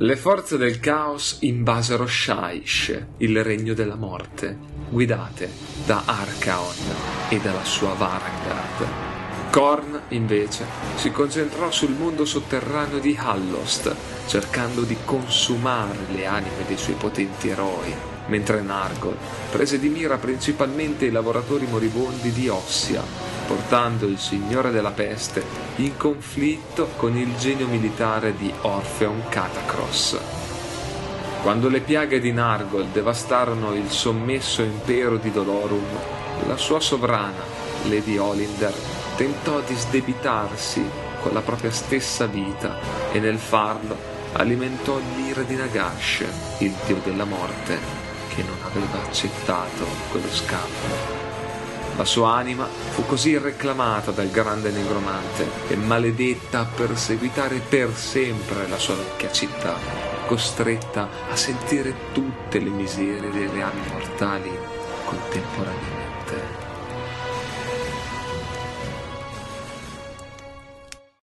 Le forze del caos invasero Shaish, il regno della morte, guidate da Archaon e dalla sua Varangard. Korn, invece, si concentrò sul mondo sotterraneo di Hallost, cercando di consumare le anime dei suoi potenti eroi, mentre Nargol prese di mira principalmente i lavoratori moribondi di Ossia, portando il Signore della Peste in conflitto con il genio militare di Orpheon Catacross. Quando le piaghe di Nargol devastarono il sommesso impero di Dolorum, la sua sovrana, Lady Olinder, tentò di sdebitarsi con la propria stessa vita e nel farlo alimentò l'ira di Nagash, il dio della morte, che non aveva accettato quello scambio. La sua anima fu così reclamata dal grande negromante e maledetta a perseguitare per sempre la sua vecchia città, costretta a sentire tutte le miserie dei reali mortali contemporaneamente.